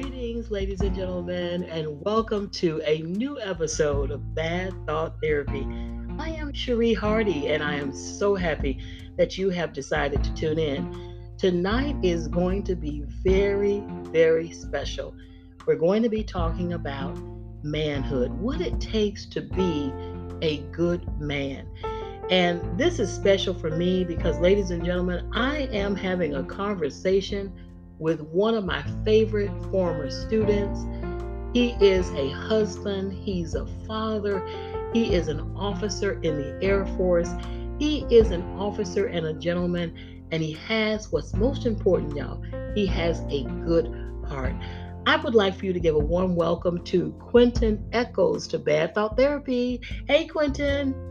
Greetings, ladies and gentlemen, and welcome to a new episode of Bad Thought Therapy. I am Cherie Hardy, and I am so happy that you have decided to tune in. Tonight is going to be very, very special. We're going to be talking about manhood, what it takes to be a good man. And this is special for me because, ladies and gentlemen, I am having a conversation with one of my favorite former students. He is a husband, he's a father, he is an officer in the Air Force, he is an officer and a gentleman, and he has what's most important, y'all. He has a good heart. I would like for you to give a warm welcome to Quintin Echols to Bad Thought Therapy. Hey, Quintin.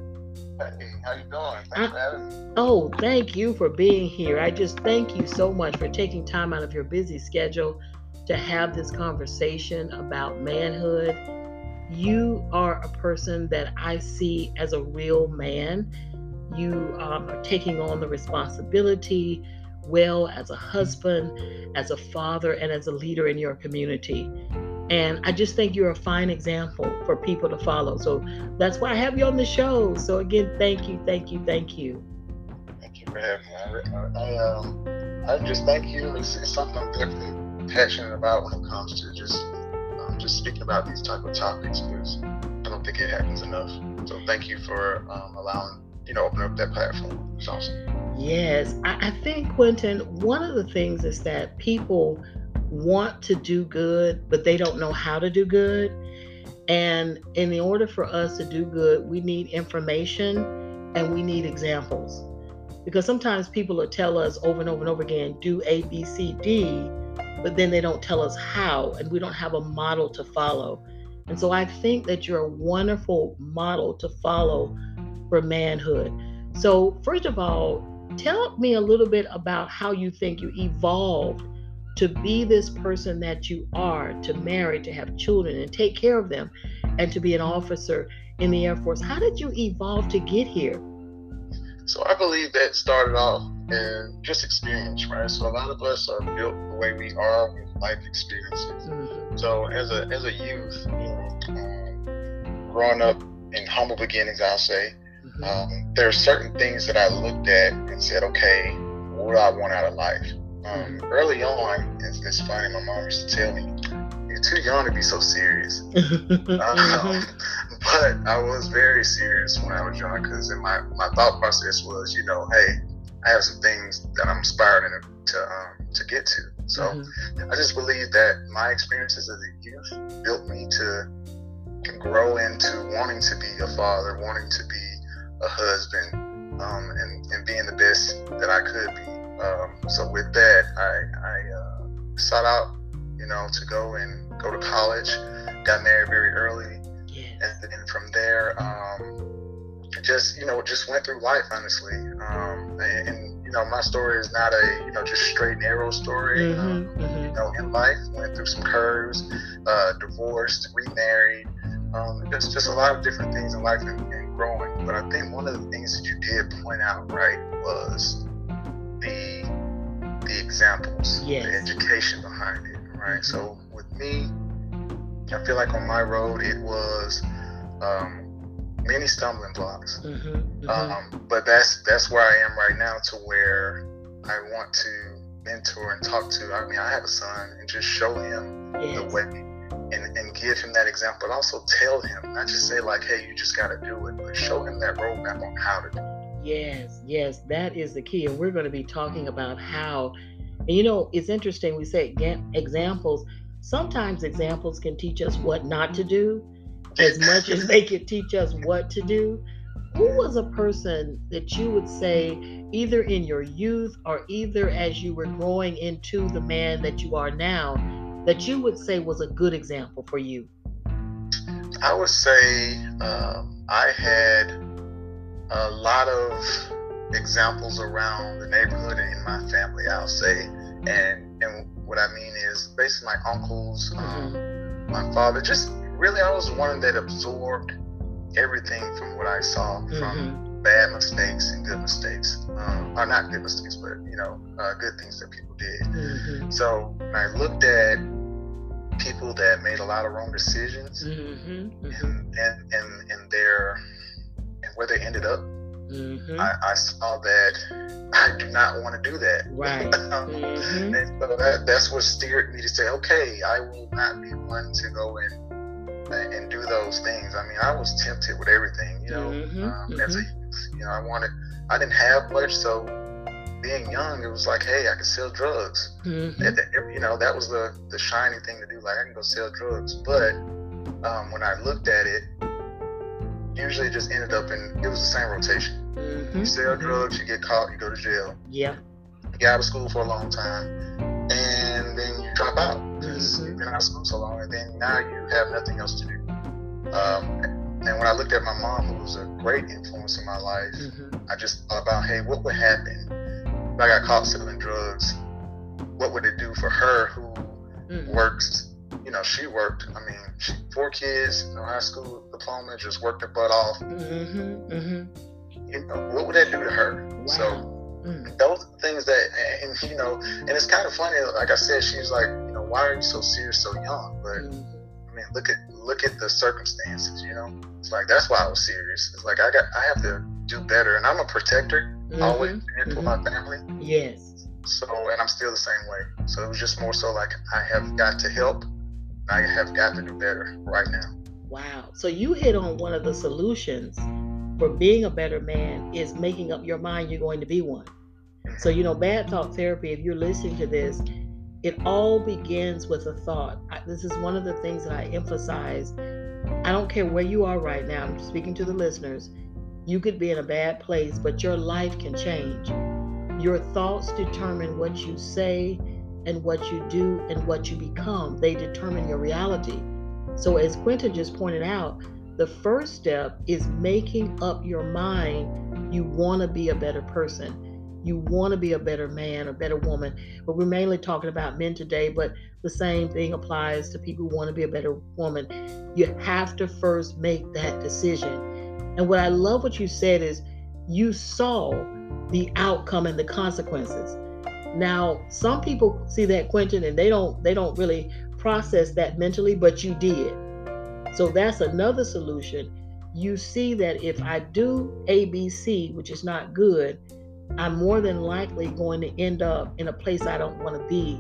Hey, how you doing? Thanks for having me. Oh, thank you for being here. I just thank you so much for taking time out of your busy schedule to have this conversation about manhood. You are a person that I see as a real man. You um, are taking on the responsibility well as a husband, as a father, and as a leader in your community. And I just think you're a fine example for people to follow. So that's why I have you on the show. So again, thank you, thank you, thank you. Thank you for having me. I, I, um, I just thank you. It's, it's, something I'm definitely passionate about when it comes to just um, just speaking about these type of topics because I don't think it happens enough. So thank you for um, allowing you know opening up that platform. It's awesome. Yes, I, I think Quintin. One of the things is that people want to do good, but they don't know how to do good. And in the order for us to do good, we need information and we need examples. Because sometimes people will tell us over and over and over again, do A, B, C, D, but then they don't tell us how, and we don't have a model to follow. And so I think that you're a wonderful model to follow for manhood. So, first of all, tell me a little bit about how you think you evolved to be this person that you are, to marry, to have children, and take care of them, and to be an officer in the Air Force. How did you evolve to get here? So I believe that started off in just experience, right? So a lot of us are built the way we are with life experiences. Mm-hmm. So as a as a youth, you know, um, growing up in humble beginnings, I'll say, mm-hmm. um, there are certain things that I looked at and said, okay, what do I want out of life? Um, early on, it's, it's, funny. My mom used to tell me, "You're too young to be so serious." um, but I was very serious when I was young because my my thought process was, you know, hey, I have some things that I'm aspiring to um, to get to. So mm-hmm. I just believe that my experiences as a youth built me to grow into wanting to be a father, wanting to be a husband, um, and, and being the best that I could be. Um, so with that, I, I uh, sought out, you know, to go and go to college. Got married very early, and then from there, um, just you know, just went through life honestly. Um, and, and, you know, my story is not a you know just straight narrow story. Mm-hmm, um, mm-hmm. You know, in life, went through some curves, uh, divorced, remarried. Um, just just a lot of different things in life and, and growing. But I think one of the things that you did point out right was the the examples, yes. the education behind it, right? Mm-hmm. So with me, I feel like on my road it was um, many stumbling blocks, mm-hmm. Mm-hmm. Um, but that's that's where I am right now, to where I want to mentor and talk to. I mean, I have a son, and just show him yes. the way and, and give him that example, but also tell him, not just say like, hey, you just got to do it, but show him that roadmap on how to do it. Yes, yes, that is the key. And we're going to be talking about how, and you know, it's interesting. We say examples. Sometimes examples can teach us what not to do as much as they can teach us what to do. Who was a person that you would say, either in your youth or either as you were growing into the man that you are now, that you would say was a good example for you? I would say um, I had a lot of examples around the neighborhood and in my family, I'll say. And and what I mean is basically my uncles, um, mm-hmm. my father, just really I was one that absorbed everything from what I saw mm-hmm. from bad mistakes and good mistakes. Um, or not good mistakes, but you know, uh, good things that people did. Mm-hmm. So when I looked at people that made a lot of wrong decisions mm-hmm, mm-hmm. And, and and and their where they ended up. Mm-hmm. I, I, saw that I do not want to do that. Right. mm-hmm. and so that, that's what steered me to say, okay, I will not be one to go and and do those things. I mean, I was tempted with everything, you know, mm-hmm. um, as a mm-hmm. youth. You know, I wanted, I didn't have much, so being young, it was like, hey, I can sell drugs. Mm-hmm. And, you know, that was the the shiny thing to do. Like, I can go sell drugs. But um, when I looked at it, usually just ended up in it was the same rotation. Mm-hmm. You sell drugs, you get caught, you go to jail. Yeah. You get out of school for a long time, and then you drop out because mm-hmm. you've been out of school so long, and then now you have nothing else to do. Um, and when I looked at my mom, who was a great influence in my life, mm-hmm. I just thought about, hey, what would happen if I got caught selling drugs? What would it do for her who mm-hmm. works? You know, she worked. I mean, she, four kids, you know, high school diploma, just worked her butt off. Mm-hmm. mm-hmm. You know, what would that do to her? Wow. So mm. those things that, and you know, and it's kind of funny. Like I said, she's like, you know, why are you so serious so young? But mm-hmm. I mean, look at look at the circumstances. You know, it's like that's why I was serious. It's like I got I have to do better, and I'm a protector. Mm-hmm. Always been for my family. Yes. So, and I'm still the same way. So it was just more so like I have got to help. I have got to do better right now. Wow. So you hit on one of the solutions for being a better man is making up your mind you're going to be one. So, you know, bad thought therapy, if you're listening to this, it all begins with a thought. I, this is one of the things that I emphasize. I don't care where you are right now, I'm speaking to the listeners. You could be in a bad place, but your life can change. Your thoughts determine what you say and what you do and what you become. They determine your reality. So, as Quintin just pointed out, the first step is making up your mind you want to be a better person. You want to be a better man, a better woman. But we're mainly talking about men today, but the same thing applies to people who want to be a better woman. You have to first make that decision. And what I love what you said is you saw the outcome and the consequences. Now, some people see that Quintin and they don't they don't really process that mentally, but you did. So that's another solution. You see that if I do ABC, which is not good, I'm more than likely going to end up in a place I don't want to be.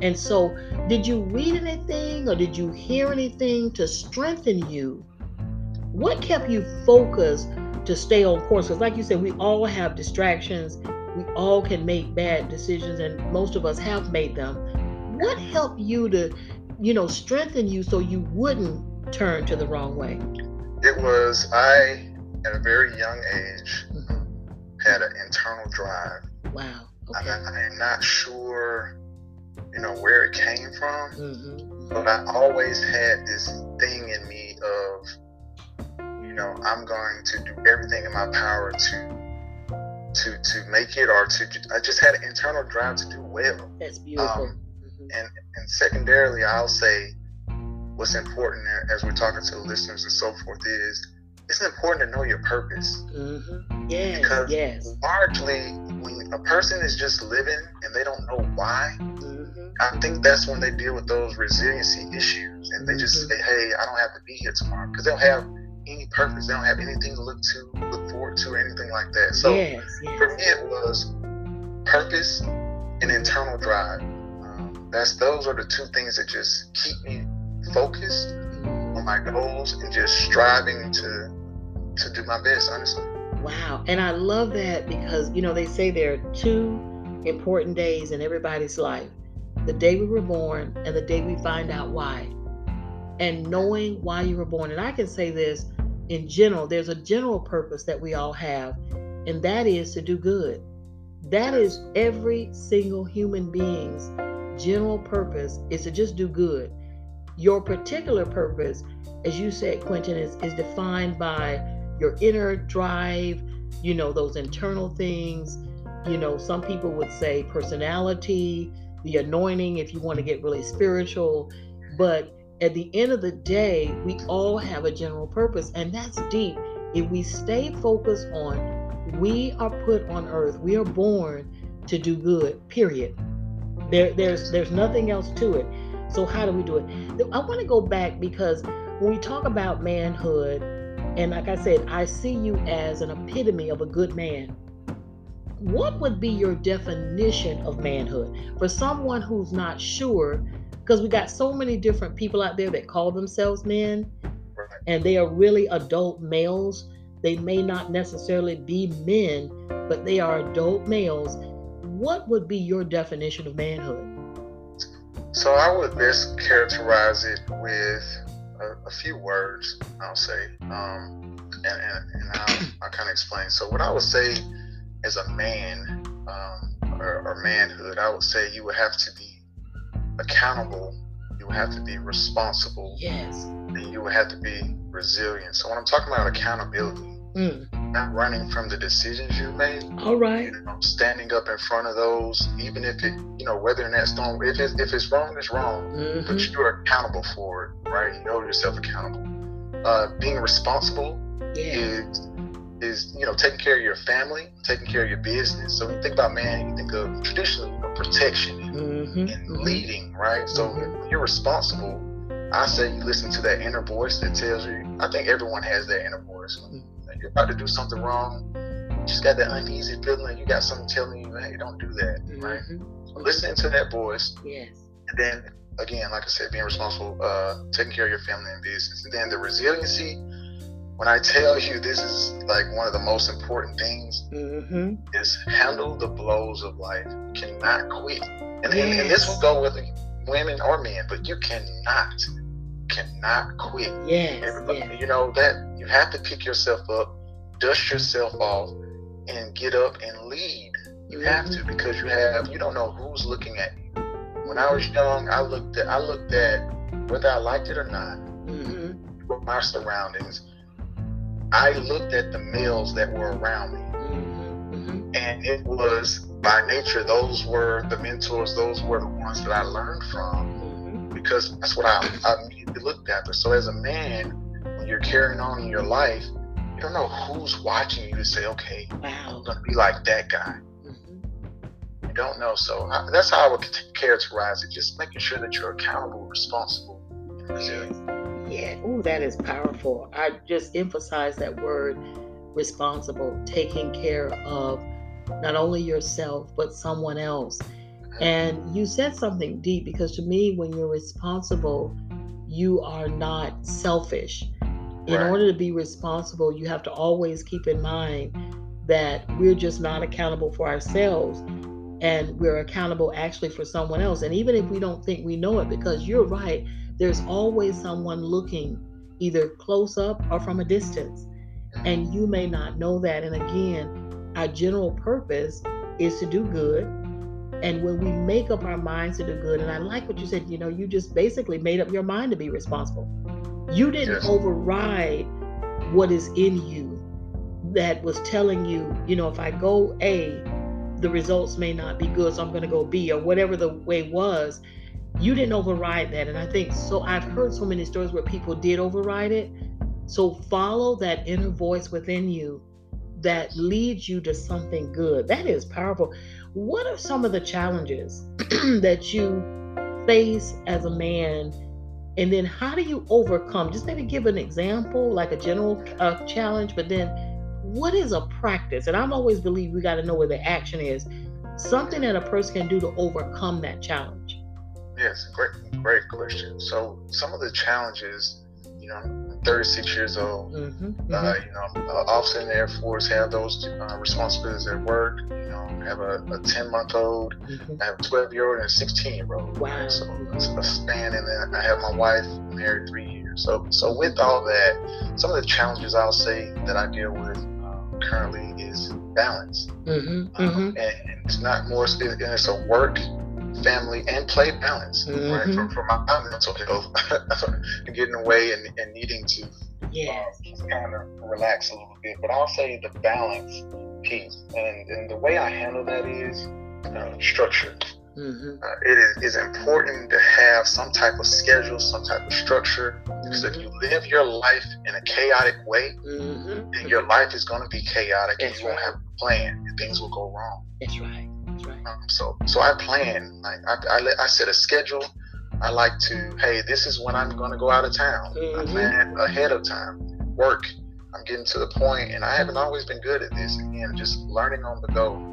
And so, did you read anything or did you hear anything to strengthen you? What kept you focused to stay on course? Because, like you said, we all have distractions. We all can make bad decisions, and most of us have made them. What helped you to you know, strengthen you so you wouldn't turn to the wrong way? It was, I, at a very young age, mm-hmm. had an internal drive. Wow. Okay. I, am not sure, you know, where it came from, mm-hmm. but I always had this thing in me of, you know, I'm going to do everything in my power to to to make it or to I just had an internal drive to do well. That's beautiful. Um, and and secondarily, I'll say what's important as we're talking to the listeners and so forth is it's important to know your purpose. Mm-hmm. Yes, because yes. largely, when a person is just living and they don't know why, mm-hmm. I think that's when they deal with those resiliency issues and they just mm-hmm. say, "Hey, I don't have to be here tomorrow," because they'll have any purpose. They don't have anything to look to, look forward to, or anything like that. So yes, yes. for me, it was purpose and internal drive um, that's those are the two things that just keep me focused on my goals and just striving to to do my best honestly wow and i love that because you know they say there are two important days in everybody's life the day we were born and the day we find out why and knowing why you were born and i can say this in general there's a general purpose that we all have and that is to do good that is every single human being's general purpose is to just do good. Your particular purpose, as you said, Quintin, is, is defined by your inner drive, you know, those internal things. You know, some people would say personality, the anointing, if you want to get really spiritual. But at the end of the day, we all have a general purpose, and that's deep. If we stay focused on, we are put on earth, we are born to do good, period. There, there's there's nothing else to it. So how do we do it? I want to go back because when we talk about manhood, and like I said, I see you as an epitome of a good man. What would be your definition of manhood for someone who's not sure? Because we got so many different people out there that call themselves men, and they are really adult males. They may not necessarily be men, but they are adult males. What would be your definition of manhood? So I would best characterize it with a, a few words. I'll say, um, and and, and I'll, I'll kind of explain. So what I would say as a man um, or, or manhood, I would say you would have to be accountable. You have to be responsible. Yes. And you have to be resilient. So when I'm talking about accountability, mm. not running from the decisions you made. All right. You know, standing up in front of those, even if it, you know, whether that storm, if it's, if it's wrong, it's wrong, mm-hmm. but you're accountable for it, right? You know yourself accountable. Uh, being responsible yeah. is is you know taking care of your family, taking care of your business. So when you think about man, you think of traditionally you know, protection and, mm-hmm. and mm-hmm. leading, right? So mm-hmm. you're responsible. I say you listen to that inner voice that tells you. I think everyone has that inner voice. When you're about to do something wrong, you just got that uneasy feeling. You got something telling you, hey, don't do that, right? Mm-hmm. So listening to that voice. Yes. And then again, like I said, being responsible, uh, taking care of your family and business, and then the resiliency when I tell you this is like one of the most important things, mm-hmm. is handle the blows of life. You cannot quit. And, yes. and, and, this will go with women or men, but you cannot, cannot quit. Yes, yes. You know, that you have to pick yourself up, dust yourself off, and get up and lead. You mm-hmm. have to mm-hmm. because you have you don't know who's looking at you. When I was young, I looked at I looked at whether I liked it or not, mm-hmm. my surroundings I looked at the males that were around me. Mm-hmm. And it was by nature, those were the mentors, those were the ones that I learned from mm-hmm. because that's what I, I immediately looked at. But so as a man, when you're carrying on in your life, you don't know who's watching you to say, okay, wow. I'm going to be like that guy. Mm-hmm. You don't know. So I, that's how I would characterize it. Just making sure that you're accountable, responsible, and resilient. Yeah. Oh, that is powerful. I just emphasize that word responsible, taking care of not only yourself, but someone else. And you said something deep because to me, when you're responsible, you are not selfish. In right. order to be responsible, you have to always keep in mind that we're just not accountable for ourselves and we're accountable actually for someone else. And even if we don't think we know it, because you're right, there's always someone looking either close up or from a distance. And you may not know that. And again, our general purpose is to do good. And when we make up our minds to do good, and I like what you said, you know, you just basically made up your mind to be responsible. You didn't yes. override what is in you that was telling you, you know, if I go A, the results may not be good, so I'm going to go B, or whatever the way was you didn't override that. And I think so. I've heard so many stories where people did override it. So follow that inner voice within you that leads you to something good. That is powerful. What are some of the challenges that you face as a man? And then how do you overcome? Just maybe give an example, like a general uh, challenge, but then what is a practice? And I've always believed we got to know where the action is. Something that a person can do to overcome that challenge. Yes, great, great question. So some of the challenges, you know, I'm 36 years old. Mm-hmm, uh, mm-hmm. you know, uh, officer in the Air Force, have those uh, responsibilities at work. You know, have a 10 month old, mm-hmm. I have a 12 year old and a 16 year old. Wow. Right? So it's a span, and then I have my wife married three years. So, so with all that, some of the challenges I'll say that I deal with um, currently is balance. Mm-hmm, um, mm-hmm. and, and, it's not more, and it's a work family and play balance, mm-hmm. right? For, for my mental health, getting away and, and needing to yes. uh, kind of relax a little bit. But I'll say the balance piece, and, and the way I handle that is uh, structure. Mm-hmm. Uh, it is, is important to have some type of schedule, some type of structure. Because mm-hmm. if you live your life in a chaotic way, mm-hmm. then your life is going to be chaotic That's and you right. won't have a plan and things will go wrong. That's right. Um, so so I plan. Like I, I, I set a schedule. I like to, hey, this is when I'm going to go out of town. Mm-hmm. I plan ahead of time. Work. I'm getting to the point, and I haven't always been good at this. Again, just learning on the go.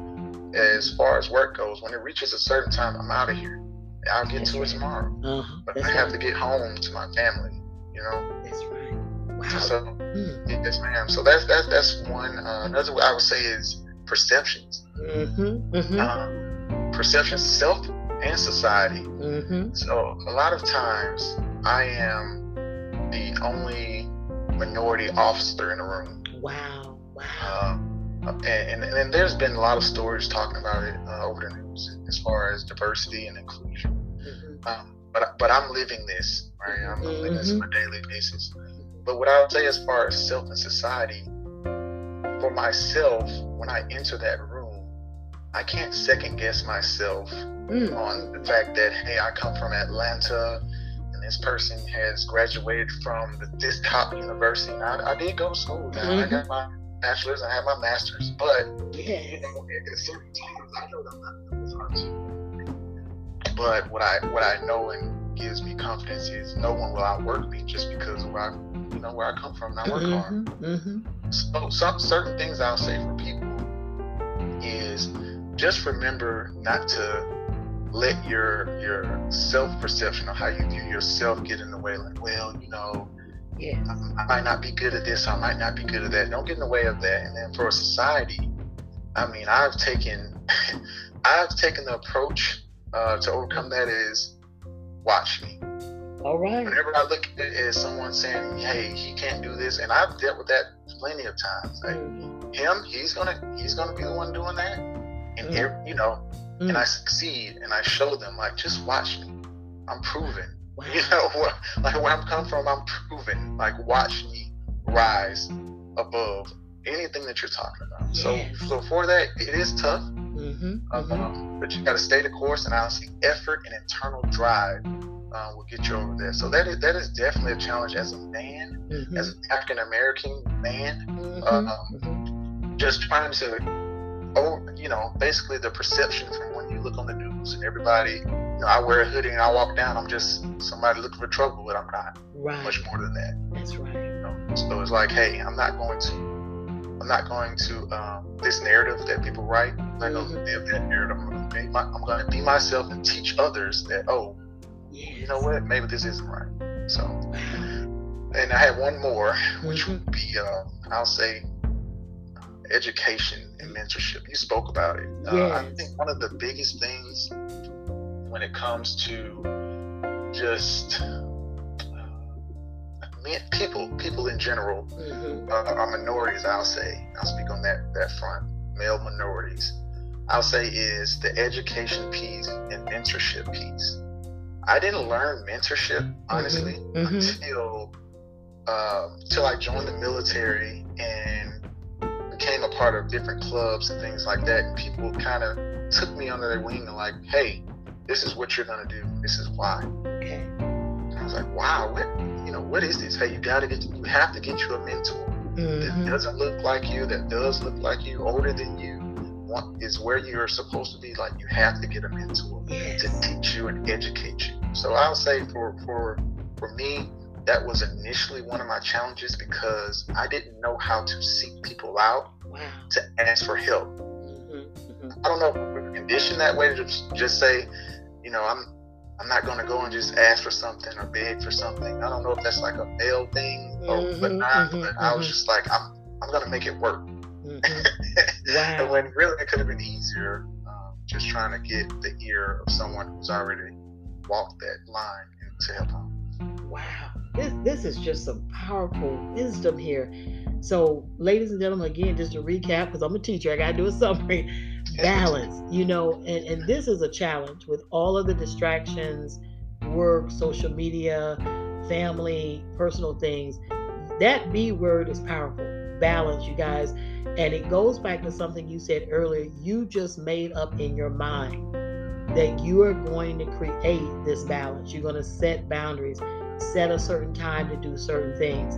As far as work goes, when it reaches a certain time, I'm out of here. I'll get That's to right. it tomorrow. Uh-huh. But That's I have right. to get home to my family. You know. That's right. Wow. So, mm. yes, ma'am. So that's that's that's one. Uh, another I would say is perceptions. Mm-hmm. Mm-hmm. Um, perceptions, self and society. Mm-hmm. So a lot of times I am the only minority officer in the room. Wow. Wow. Uh, and, and, and, there's been a lot of stories talking about it uh, over the news as far as diversity and inclusion. Mm-hmm. Um, but but I'm living this, right? I'm living this on a daily basis. But what I would say as far as self and society, for myself, when I enter that room, I can't second guess myself mm. on the fact that hey, I come from Atlanta, and this person has graduated from the, this top university. Now, I, I did go to school. Now mm-hmm. I got my bachelor's, I have my master's, but yeah. you know, at certain times, I know that I'm not But what I what I know and gives me confidence is no one will outwork me just because of where I you know where I come from and I work mm-hmm. hard. Mm-hmm. So some certain things I'll say for people is just remember not to let your your self perception of how you view yourself get in the way. Like, well, you know, yeah, I, I, might not be good at this. I might not be good at that. Don't get in the way of that. And then for a society, I mean, I've taken I've taken the approach uh, to overcome that is watch me. All right. Whenever I look at it as someone saying, "Hey, he can't do this," and I've dealt with that plenty of times. Like, mm-hmm. him, he's gonna he's gonna be the one doing that, and mm-hmm. you know, mm. and I succeed and I show them like just watch me. I'm proven. Wow. You know where, like where I'm coming from, I'm proven. Like watch me rise above anything that you're talking about. Yes. So so for that, it is tough. Mm-hmm. Um, mm-hmm. but you got to stay the course, and I see effort and internal drive uh, will get you over there. So that is that is definitely a challenge as a man, mm-hmm. as an African American man, mm-hmm. um, mm-hmm. just trying to, oh, you know, basically the perception from when you look on the news and everybody, you know, I wear a hoodie and I walk down, I'm just somebody looking for trouble, but I'm not. Right. Much more than that. That's right. You know? So it's like, hey, I'm not going to, I'm not going to um, this narrative that people write. I'm not going to mm-hmm. live that narrative. I'm going to be, my, I'm going to be myself and teach others that, oh, yes. you know what, maybe this isn't right. So, and I have one more, which mm-hmm. would be, uh, I'll say, education and mentorship. You spoke about it. Yes. Uh, I think one of the biggest things when it comes to just uh, people, people in general, mm-hmm. uh, are minorities. I'll say. I'll speak on that that front. Male minorities. I'll say is the education piece and mentorship piece. I didn't learn mentorship honestly mm-hmm. mm-hmm. until uh, until I joined the military and part of different clubs and things like that. And people kind of took me under their wing and like, hey, this is what you're gonna do. This is why. And I was like, wow, what you know, what is this? Hey, you gotta get you have to get you a mentor mm-hmm. that doesn't look like you, that does look like you, older than you, want, is where you're supposed to be. Like you have to get a mentor yes. to teach you and educate you. So I'll say for for for me, that was initially one of my challenges because I didn't know how to seek people out wow. to ask for help. Mm-hmm, mm-hmm. I don't know if we're conditioned that way to just, just say, you know, I'm I'm not going to go and just ask for something or beg for something. I don't know if that's like a male thing or mm-hmm, but not. Mm-hmm, but I was just like, I'm I'm going to make it work. Wow. and when really it could have been easier, um, just trying to get the ear of someone who's already walked that line to help them. Wow this this is just some powerful wisdom here. So, ladies and gentlemen, again, just to recap, because I'm a teacher, I gotta do a summary. Balance, you know, and, and this is a challenge with all of the distractions, work, social media, family, personal things. That B word is powerful. Balance, you guys. And it goes back to something you said earlier. You just made up in your mind that you are going to create this balance. You're going to set boundaries set a certain time to do certain things.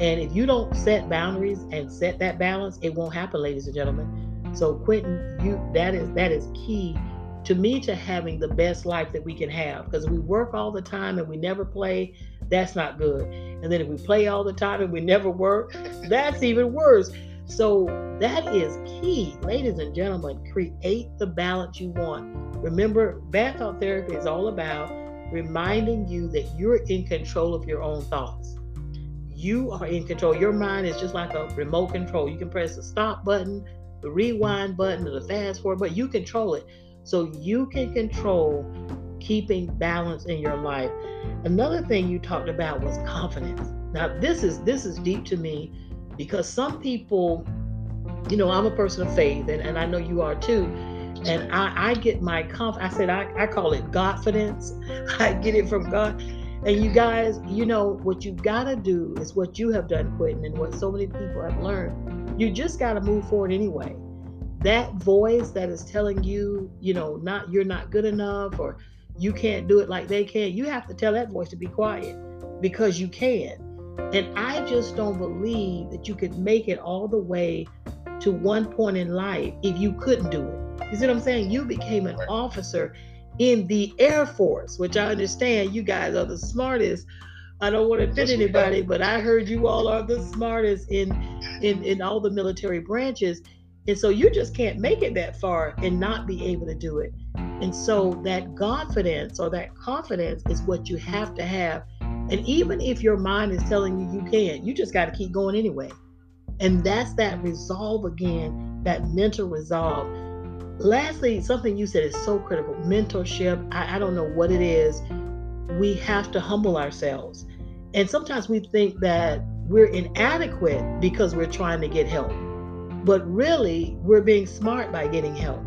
And if you don't set boundaries and set that balance, it won't happen, ladies and gentlemen. So Quintin, you that is that is key to me to having the best life that we can have. Because we work all the time and we never play that's not good. And then if we play all the time and we never work that's even worse. So that is key. Ladies and gentlemen create the balance you want. Remember bad thought therapy is all about reminding you that you're in control of your own thoughts you are in control your mind is just like a remote control you can press the stop button the rewind button or the fast forward but you control it so you can control keeping balance in your life. Another thing you talked about was confidence. Now this is this is deep to me because some people, you know, I'm a person of faith and, and I know you are too. And I, I get my conf I said I, I call it confidence. I get it from God. And you guys, you know, what you gotta do is what you have done, Quintin, and what so many people have learned. You just gotta move forward anyway that voice that is telling you, you know, not you're not good enough or you can't do it like they can, you have to tell that voice to be quiet because you can. And I just don't believe that you could make it all the way to one point in life if you couldn't do it. You see what I'm saying? You became an officer in the Air Force, which I understand you guys are the smartest. I don't want to offend anybody, but I heard you all are the smartest in in in all the military branches. And so you just can't make it that far and not be able to do it. And so that confidence or that confidence is what you have to have. And even if your mind is telling you you can't, you just got to keep going anyway. And that's that resolve again, that mental resolve. Lastly, something you said is so critical mentorship. I, I don't know what it is. We have to humble ourselves. And sometimes we think that we're inadequate because we're trying to get help. But really, we're being smart by getting help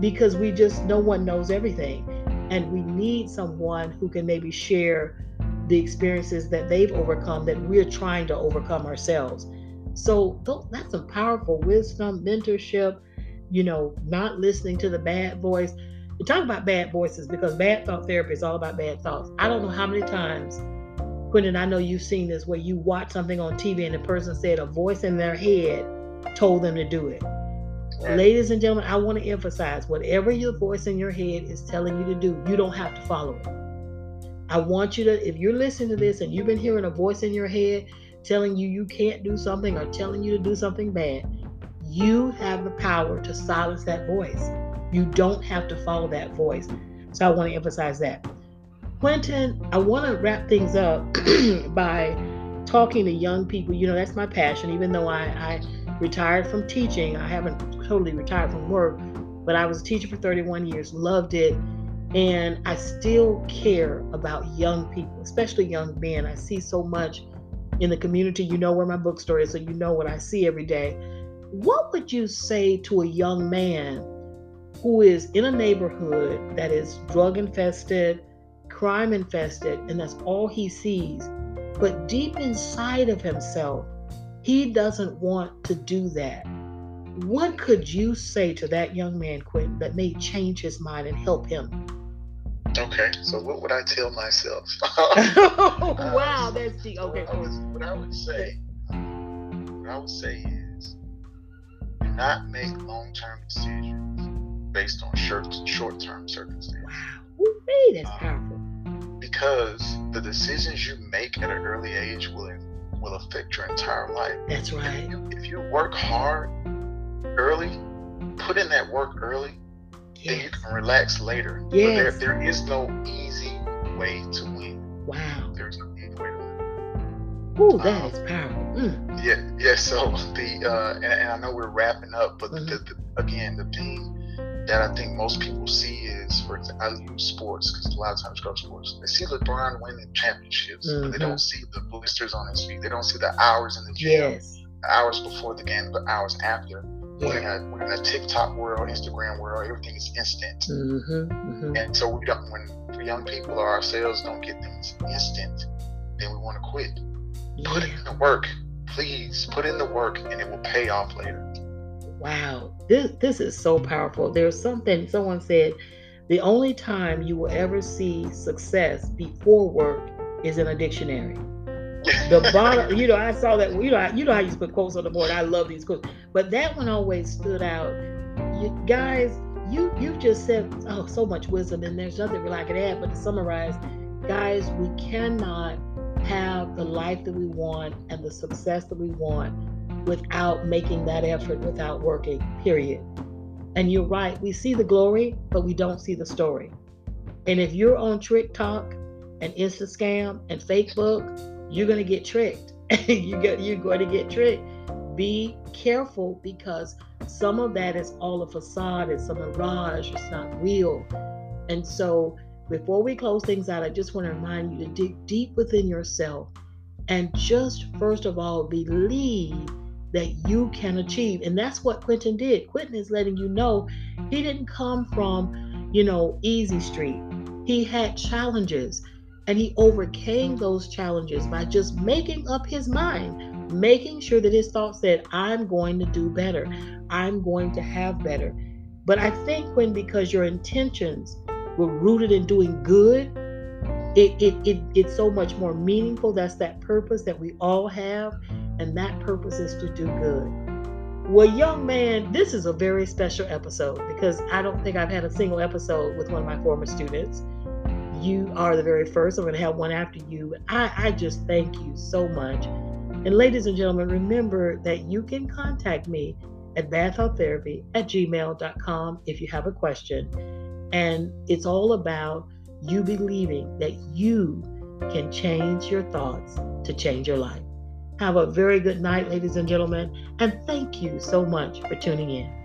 because we just, no one knows everything. And we need someone who can maybe share the experiences that they've overcome that we're trying to overcome ourselves. So that's some powerful wisdom, mentorship, you know, not listening to the bad voice. We talk about bad voices because bad thought therapy is all about bad thoughts. I don't know how many times, Quintin, I know you've seen this where you watch something on TV and the person said a voice in their head told them to do it. Right. Ladies and gentlemen, I want to emphasize whatever your voice in your head is telling you to do, you don't have to follow it. I want you to, if you're listening to this and you've been hearing a voice in your head telling you you can't do something or telling you to do something bad, you have the power to silence that voice. You don't have to follow that voice. So I want to emphasize that. Quintin, I want to wrap things up by talking to young people. You know, that's my passion, even though I, I retired from teaching. I haven't totally retired from work, but I was a teacher for 31 years, loved it. And I still care about young people, especially young men. I see so much in the community. You know where my bookstore is, so you know what I see every day. What would you say to a young man who is in a neighborhood that is drug infested, crime infested, and that's all he sees? But deep inside of himself, he doesn't want to do that. What could you say to that young man, Quintin, that may change his mind and help him? Okay, so what would I tell myself? oh, wow, that's the okay. What I, would, what I would say, what I would say is, not make long-term decisions based on short short-term circumstances. Wow, that's um, powerful. Because the decisions you make at an early age will will affect your entire life. That's right. If you, if you work hard early, put in that work early, yes. then you can relax later. Yes. There, there is no easy way to win. Wow. There's no easy way to win. Ooh, that um, is powerful. Mm. Yeah, yeah. So the uh, and, and, I know we're wrapping up, but mm-hmm. the, the, again, the thing that I think most people see is, for example, I use sports because a lot of times go sports. They see LeBron winning championships, mm-hmm. but they don't mm-hmm. see the blisters on his feet. They don't see the hours in the gym, yes. the hours before the game, the hours after. Yeah. We're, in a, we're in a TikTok world, Instagram world. Everything is instant, mm-hmm. Mm-hmm. and so we don't. When young people or ourselves don't get things instant, then we want to quit. Yeah. Put in the work, please. Put in the work, and it will pay off later wow, this this is so powerful. There's something someone said, the only time you will ever see success before work is in a dictionary. The bottom, you know, I saw that. You know, you know how you put quotes on the board. I love these quotes, but that one always stood out. You guys, you you've just said oh so much wisdom, and there's nothing really I can add. But to summarize, guys, we cannot have the life that we want and the success that we want without making that effort, without working. Period. And you're right. We see the glory, but we don't see the story. And if you're on TikTok and Insta scam and Facebook, you're gonna get tricked. you get you're going to get tricked. Be careful because some of that is all a facade, it's a mirage, it's not real. And so before we close things out, I just want to remind you to dig deep within yourself and just first of all believe that you can achieve. And that's what Quintin did. Quintin is letting you know he didn't come from, you know, easy street. He had challenges and he overcame those challenges by just making up his mind, making sure that his thoughts said, I'm going to do better. I'm going to have better. But I think when because your intentions were rooted in doing good, it, it, it it's so much more meaningful. That's that purpose that we all have, and that purpose is to do good. Well, young man, this is a very special episode because I don't think I've had a single episode with one of my former students. You are the very first. I'm going to have one after you. I, I just thank you so much. And ladies and gentlemen, remember that you can contact me at badthoughtherapy at gmail.com if you have a question. And it's all about you believing that you can change your thoughts to change your life. Have a very good night, ladies and gentlemen, and thank you so much for tuning in.